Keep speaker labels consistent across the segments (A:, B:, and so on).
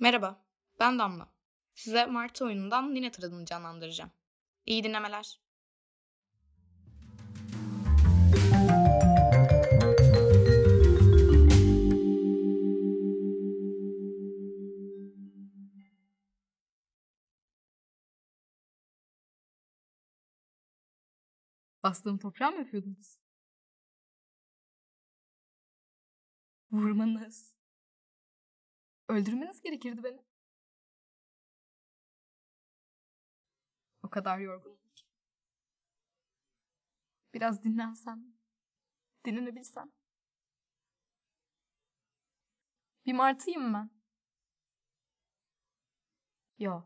A: Merhaba, ben Damla. Size Martı oyunundan Nine adını canlandıracağım. İyi dinlemeler.
B: Bastığım toprağı mı öpüyordunuz? Vurmanız. Öldürmeniz gerekirdi beni. O kadar yorgunum ki. Biraz dinlensem, dinlenebilsem. Bir martıyım ben. Yo,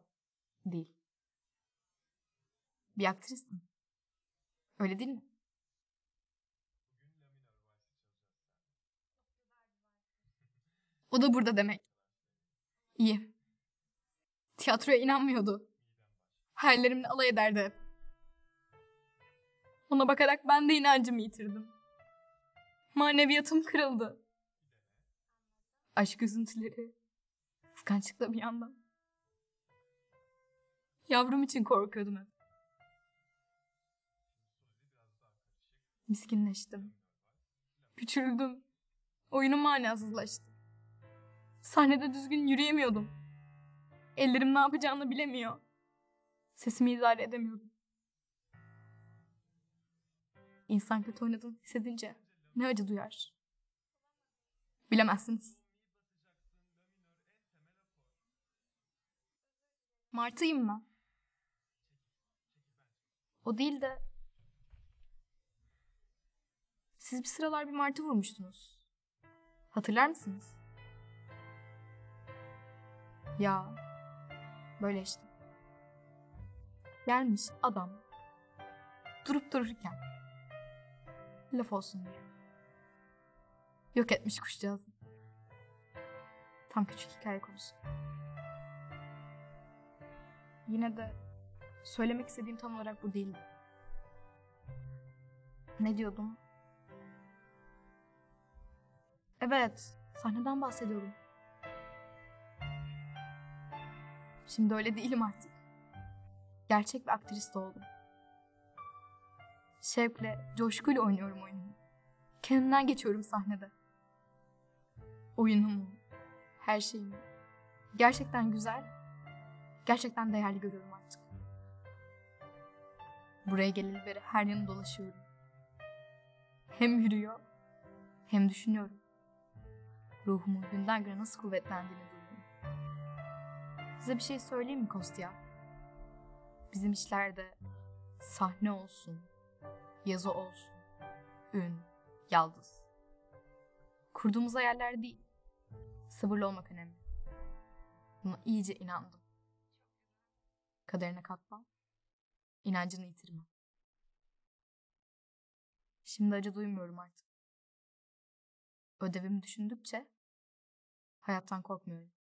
B: değil. Bir aktrisim. Öyle değil mi? O da burada demek. İyi. Tiyatroya inanmıyordu. Hayallerimle alay ederdi. Ona bakarak ben de inancımı yitirdim. Maneviyatım kırıldı. Aşk üzüntüleri. Kıskançlıkla bir yandan. Yavrum için korkuyordum hep. Miskinleştim. Küçüldüm. Oyunum manasızlaştı. Sahnede düzgün yürüyemiyordum. Ellerim ne yapacağını bilemiyor. Sesimi idare edemiyordum. İnsan kötü oynadığını hissedince ne acı duyar. Bilemezsiniz. Martıyım ben. O değil de siz bir sıralar bir martı vurmuştunuz. Hatırlar mısınız? Ya böyle işte. Gelmiş adam durup dururken laf olsun diye. Yok etmiş kuşcağızı. Tam küçük hikaye konusu. Yine de söylemek istediğim tam olarak bu değildi. Ne diyordum? Evet, sahneden bahsediyorum. Şimdi öyle değilim artık. Gerçek bir aktrist oldum. Şevkle, coşkuyla oynuyorum oyunumu. Kendimden geçiyorum sahnede. Oyunumu, her şeyimi. Gerçekten güzel, gerçekten değerli görüyorum artık. Buraya geleli beri her yanı dolaşıyorum. Hem yürüyor, hem düşünüyorum. Ruhumun günden güne nasıl kuvvetlendiğini duyuyorum. Size bir şey söyleyeyim mi Kostya? Bizim işlerde sahne olsun, yazı olsun, ün, yaldız. Kurduğumuz hayaller değil, sabırlı olmak önemli. Buna iyice inandım. Kaderine katlan, inancını yitirme. Şimdi acı duymuyorum artık. Ödevimi düşündükçe hayattan korkmuyorum.